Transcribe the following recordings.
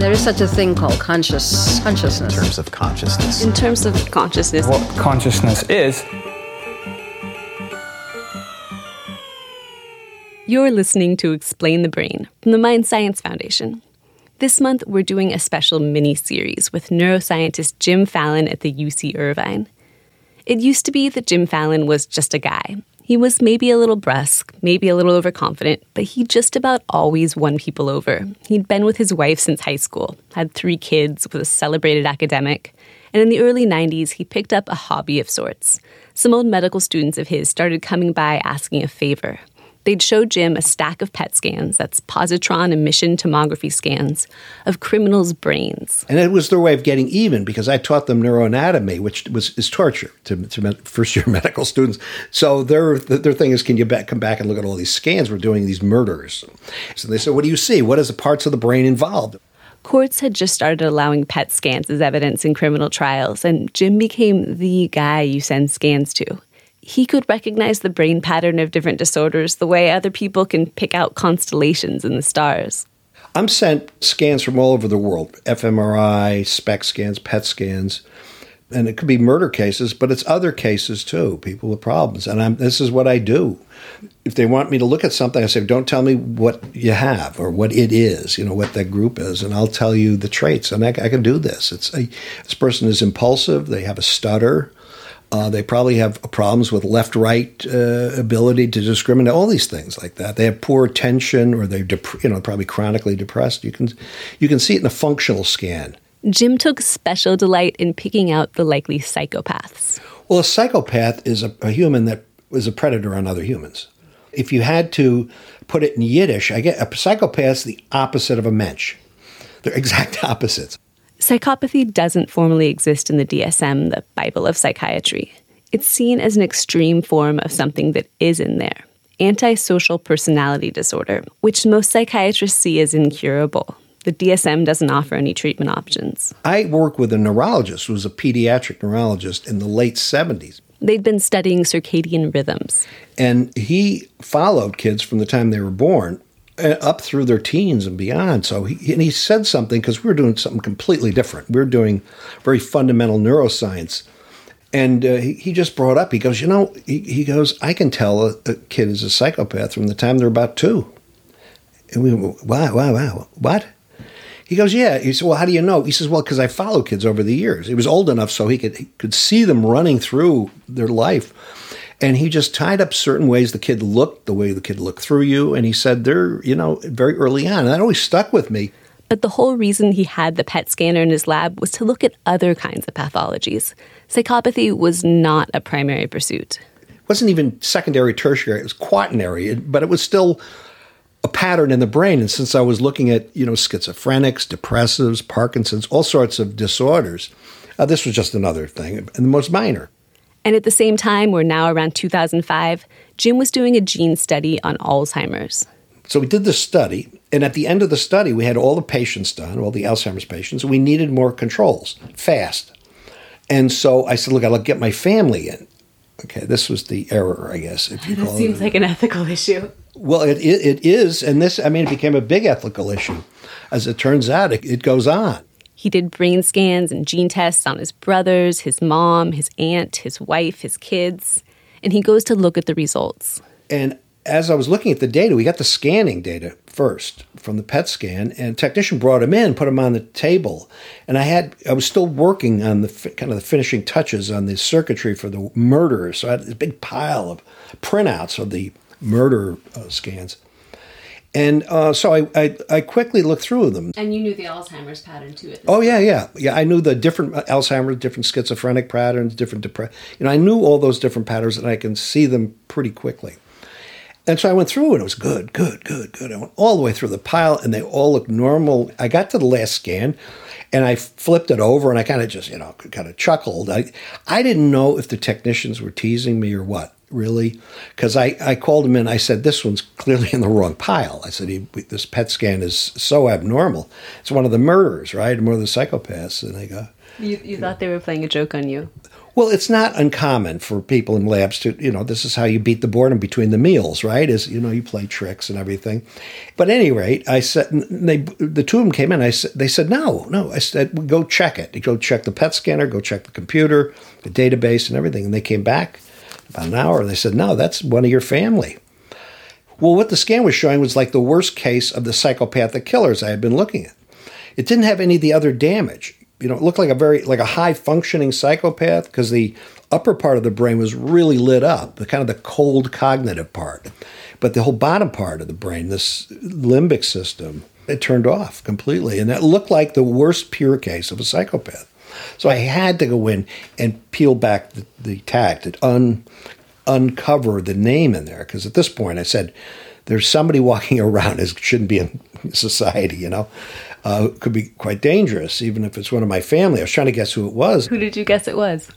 There is such a thing called conscious consciousness. In terms of consciousness. In terms of consciousness. What consciousness is. You're listening to Explain the Brain from the Mind Science Foundation. This month, we're doing a special mini series with neuroscientist Jim Fallon at the UC Irvine. It used to be that Jim Fallon was just a guy. He was maybe a little brusque, maybe a little overconfident, but he just about always won people over. He'd been with his wife since high school, had three kids, was a celebrated academic, and in the early 90s, he picked up a hobby of sorts. Some old medical students of his started coming by asking a favor. They'd show Jim a stack of PET scans, that's positron emission tomography scans, of criminals' brains. And it was their way of getting even because I taught them neuroanatomy, which was is torture to, to first year medical students. So their their thing is, can you back, come back and look at all these scans? We're doing these murders. So they said, what do you see? What is the parts of the brain involved? Courts had just started allowing PET scans as evidence in criminal trials, and Jim became the guy you send scans to he could recognize the brain pattern of different disorders the way other people can pick out constellations in the stars. I'm sent scans from all over the world fMRI, SPECT scans, PET scans. And it could be murder cases, but it's other cases too, people with problems. And I'm, this is what I do. If they want me to look at something, I say, don't tell me what you have or what it is, you know, what that group is, and I'll tell you the traits. And I, I can do this. It's a, this person is impulsive, they have a stutter, uh, they probably have problems with left right uh, ability to discriminate, all these things like that. They have poor attention or they're dep- you know, probably chronically depressed. You can, you can see it in a functional scan. Jim took special delight in picking out the likely psychopaths. Well, a psychopath is a, a human that is a predator on other humans. If you had to put it in Yiddish, I get a psychopath is the opposite of a mensch. They're exact opposites. Psychopathy doesn't formally exist in the DSM, the Bible of psychiatry. It's seen as an extreme form of something that is in there antisocial personality disorder, which most psychiatrists see as incurable. The DSM doesn't offer any treatment options. I work with a neurologist who was a pediatric neurologist in the late 70s. They'd been studying circadian rhythms. And he followed kids from the time they were born up through their teens and beyond. So he, and he said something because we were doing something completely different. We are doing very fundamental neuroscience. And uh, he, he just brought up, he goes, you know, he, he goes, I can tell a, a, kid is a psychopath from the time they're about two. And we went, wow, wow, wow, what? He goes, yeah. He said, well, how do you know? He says, well, because I follow kids over the years. He was old enough so he could, he could see them running through their life. And he just tied up certain ways the kid looked, the way the kid looked through you. And he said they're, you know, very early on. And that always stuck with me. But the whole reason he had the PET scanner in his lab was to look at other kinds of pathologies. Psychopathy was not a primary pursuit. It wasn't even secondary, tertiary, it was quaternary, but it was still a pattern in the brain. And since I was looking at, you know, schizophrenics, depressives, Parkinson's, all sorts of disorders, uh, this was just another thing, and the most minor. And at the same time, we're now around 2005, Jim was doing a gene study on Alzheimer's. So we did this study, and at the end of the study, we had all the patients done, all the Alzheimer's patients, we needed more controls fast. And so I said, look, I'll get my family in. Okay, this was the error, I guess, if you call it. seems like an ethical issue. Well, it, it, it is, and this, I mean, it became a big ethical issue. As it turns out, it, it goes on. He did brain scans and gene tests on his brothers, his mom, his aunt, his wife, his kids, and he goes to look at the results. And as I was looking at the data, we got the scanning data first from the PET scan, and technician brought him in, put him on the table, and I had I was still working on the kind of the finishing touches on the circuitry for the murder, so I had this big pile of printouts of the murder uh, scans. And uh, so I, I, I, quickly looked through them. And you knew the Alzheimer's pattern too. oh yeah, yeah, yeah. I knew the different uh, Alzheimer's, different schizophrenic patterns, different depression. You know, I knew all those different patterns, and I can see them pretty quickly. And so I went through, and it was good, good, good, good. I went all the way through the pile, and they all looked normal. I got to the last scan, and I flipped it over, and I kind of just, you know, kind of chuckled. I, I didn't know if the technicians were teasing me or what really? Because I, I called him in. I said, this one's clearly in the wrong pile. I said, he, this PET scan is so abnormal. It's one of the murderers, right? One of the psychopaths. And they go, You, you thought they were playing a joke on you? Well, it's not uncommon for people in labs to, you know, this is how you beat the boredom between the meals, right? Is you know you play tricks and everything. But at any rate, I said they the two of them came in. I said they said no, no. I said go check it. Go check the PET scanner. Go check the computer, the database, and everything. And they came back about an hour. And they said no, that's one of your family. Well, what the scan was showing was like the worst case of the psychopathic killers I had been looking at. It didn't have any of the other damage you know, it looked like a very like a high functioning psychopath because the upper part of the brain was really lit up, the kind of the cold cognitive part. But the whole bottom part of the brain, this limbic system, it turned off completely. And that looked like the worst pure case of a psychopath. So I had to go in and peel back the, the tag to un, uncover the name in there. Because at this point I said, there's somebody walking around who shouldn't be in society, you know uh, could be quite dangerous, even if it's one of my family. I was trying to guess who it was. Who did you guess it was?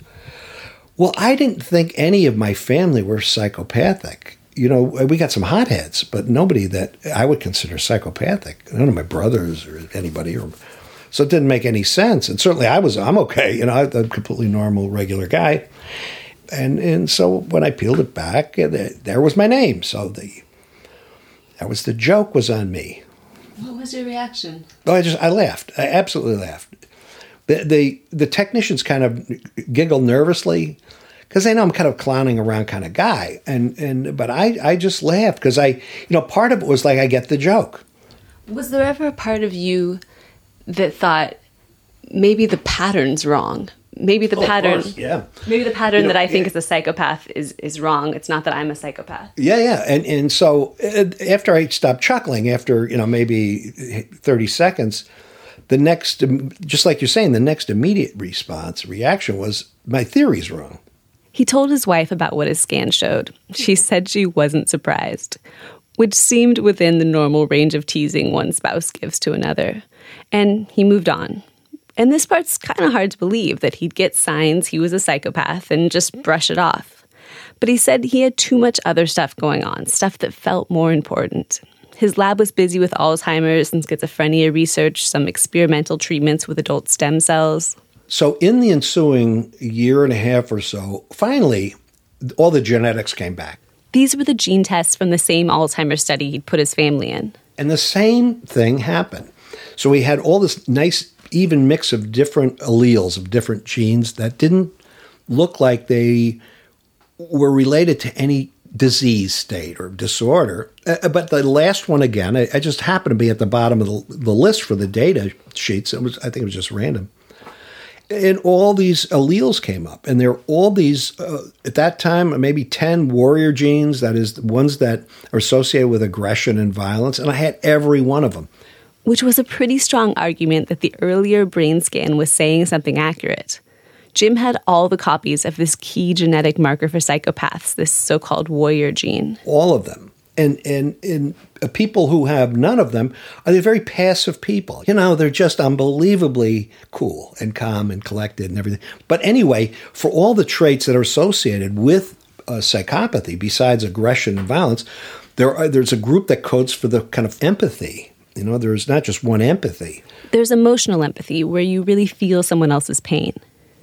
Well, I didn't think any of my family were psychopathic. You know, we got some hotheads, but nobody that I would consider psychopathic. None of my brothers or anybody. Or, so it didn't make any sense. And certainly I was, I'm okay. You know, I'm a completely normal, regular guy. And and so when I peeled it back, eh, there was my name. So the that was the joke was on me. What was your reaction? Oh, I just I laughed. I absolutely laughed. The the, the technicians kind of giggle nervously because they know I'm kind of clowning around kind of guy, and and but I I just laughed because I you know part of it was like I get the joke. Was there ever a part of you that thought maybe the pattern's wrong? maybe the oh, pattern yeah. maybe the pattern you know, that i think yeah. is a psychopath is is wrong. It's not that i'm a psychopath. Yeah yeah. And and so uh, after i stopped chuckling after you know maybe 30 seconds the next just like you're saying the next immediate response reaction was my theory's wrong. He told his wife about what his scan showed. She said she wasn't surprised which seemed within the normal range of teasing one spouse gives to another and he moved on and this part's kind of hard to believe that he'd get signs he was a psychopath and just brush it off. But he said he had too much other stuff going on, stuff that felt more important. His lab was busy with Alzheimer's and schizophrenia research, some experimental treatments with adult stem cells. So, in the ensuing year and a half or so, finally, all the genetics came back. These were the gene tests from the same Alzheimer's study he'd put his family in. And the same thing happened. So, we had all this nice even mix of different alleles of different genes that didn't look like they were related to any disease state or disorder. Uh, but the last one again, I, I, just happened to be at the bottom of the, the list for the data sheets. It was, I think it was just random. And all these alleles came up, and there are all these uh, at that time maybe ten warrior genes. That is, ones that are associated with aggression and violence, and I had every one of them which was a pretty strong argument that the earlier brain scan was saying something accurate. Jim had all the copies of this key genetic marker for psychopaths, this so called warrior gene. All of them. And, and, and people who have none of them are they very passive people. You know, they're just unbelievably cool and calm and collected and everything. But anyway, for all the traits that are associated with uh, psychopathy, besides aggression and violence, there are, there's a group that codes for the kind of empathy you know, there's not just one empathy. There's emotional empathy where you really feel someone else's pain.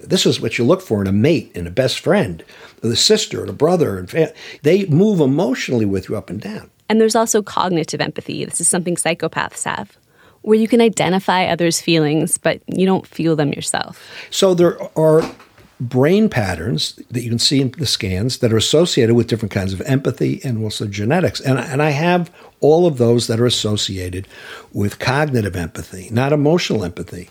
This is what you look for in a mate and a best friend, the sister and a brother, and fa- they move emotionally with you up and down. And there's also cognitive empathy. This is something psychopaths have, where you can identify others' feelings, but you don't feel them yourself. So there are brain patterns that you can see in the scans that are associated with different kinds of empathy and also genetics. And, and I have all of those that are associated with cognitive empathy, not emotional empathy.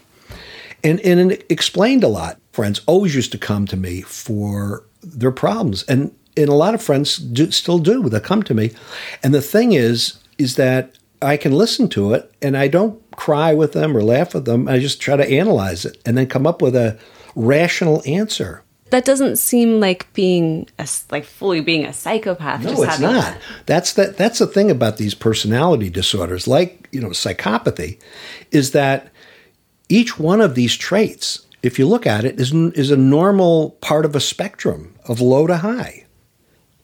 And, and it explained a lot. Friends always used to come to me for their problems. And, and a lot of friends do, still do. They come to me. And the thing is, is that I can listen to it and I don't cry with them or laugh with them. I just try to analyze it and then come up with a rational answer. That doesn't seem like being a, like fully being a psychopath. No, it's not. That. That's the, that's the thing about these personality disorders, like you know psychopathy, is that each one of these traits, if you look at it, is is a normal part of a spectrum of low to high.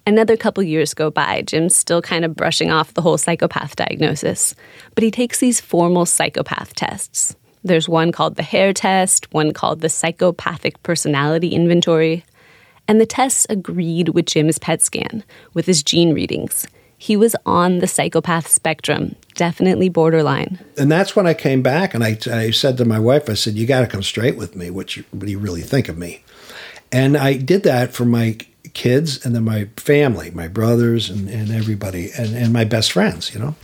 Another couple years go by. Jim's still kind of brushing off the whole psychopath diagnosis, but he takes these formal psychopath tests. There's one called the Hare test, one called the Psychopathic Personality Inventory. And the tests agreed with Jim's PET scan, with his gene readings. He was on the psychopath spectrum, definitely borderline. And that's when I came back and I, I said to my wife, I said, You got to come straight with me. What, you, what do you really think of me? And I did that for my kids and then my family, my brothers and, and everybody, and, and my best friends, you know.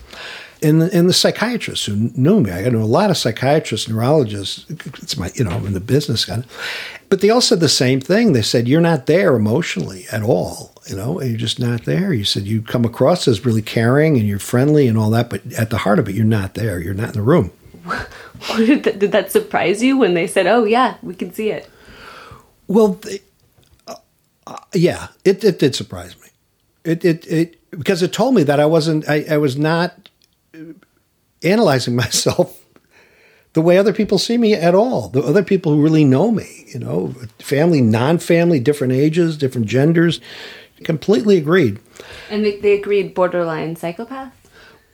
And the, and the psychiatrists who knew me, I know a lot of psychiatrists, neurologists. It's my, you know, I'm in the business, kind of. But they all said the same thing. They said, You're not there emotionally at all. You know, you're just not there. You said you come across as really caring and you're friendly and all that, but at the heart of it, you're not there. You're not in the room. did, that, did that surprise you when they said, Oh, yeah, we can see it? Well, they, uh, uh, yeah, it, it did surprise me. It, it, it, because it told me that I wasn't, I, I was not analyzing myself the way other people see me at all. The other people who really know me, you know, family, non family, different ages, different genders, completely agreed. And they, they agreed borderline psychopath?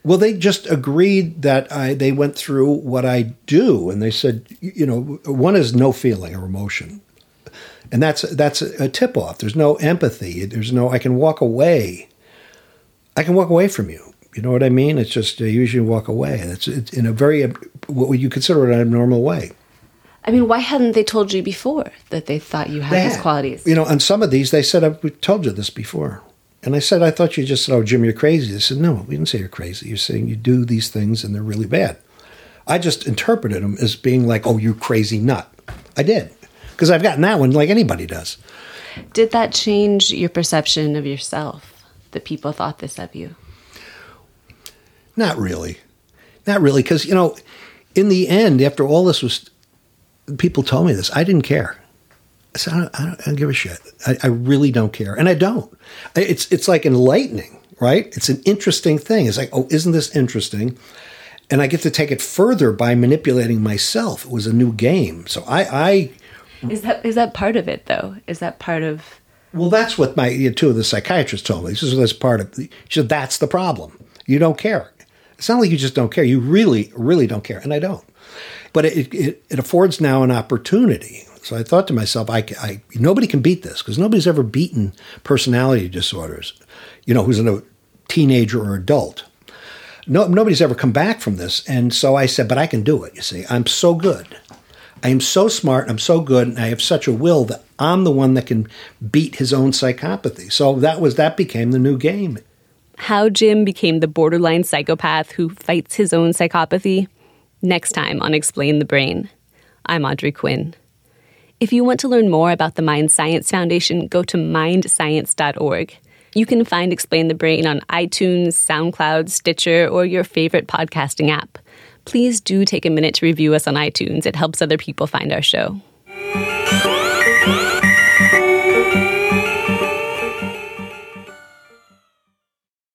Well, they just agreed that I they went through what I do, and they said, you know, one is no feeling or emotion, and that's that's a tip off. There's no empathy. There's no I can walk away. I can walk away from you. You know what I mean? It's just uh, usually walk away, and it's, it's in a very what would you consider an abnormal way. I mean, why hadn't they told you before that they thought you had They these had. qualities? You know, on some of these, they said, "I've we told you this before." And I said, I thought you just said, oh, Jim, you're crazy. They said, no, we didn't say you're crazy. You're saying you do these things and they're really bad. I just interpreted them as being like, oh, you crazy nut. I did. Because I've gotten that one like anybody does. Did that change your perception of yourself? That people thought this of you? Not really. Not really. Because, you know, in the end, after all this was, people told me this, I didn't care. I said, I don't, I don't, I don't give a shit. I, I really don't care. And I don't. I- It's, it's like enlightening, right? It's an interesting thing. It's like, oh, isn't this interesting? And I get to take it further by manipulating myself. It was a new game. So I, I Is that is that part of it though? Is that part of Well, that's what my you know, two of the psychiatrists told me. This is that's part of. She said that's the problem. You don't care. It's not like you just don't care. You really, really don't care, and I don't. But it it, it affords now an opportunity. So I thought to myself, I, I nobody can beat this because nobody's ever beaten personality disorders. You know, who's a teenager or adult. No, nobody's ever come back from this, and so I said, but I can do it. You see, I'm so good. I am so smart, I'm so good, and I have such a will that I'm the one that can beat his own psychopathy. So that was that became the new game. How Jim became the borderline psychopath who fights his own psychopathy? Next time on Explain the Brain. I'm Audrey Quinn. If you want to learn more about the Mind Science Foundation, go to mindscience.org. You can find Explain the Brain on iTunes, SoundCloud, Stitcher, or your favorite podcasting app. Please do take a minute to review us on iTunes. It helps other people find our show.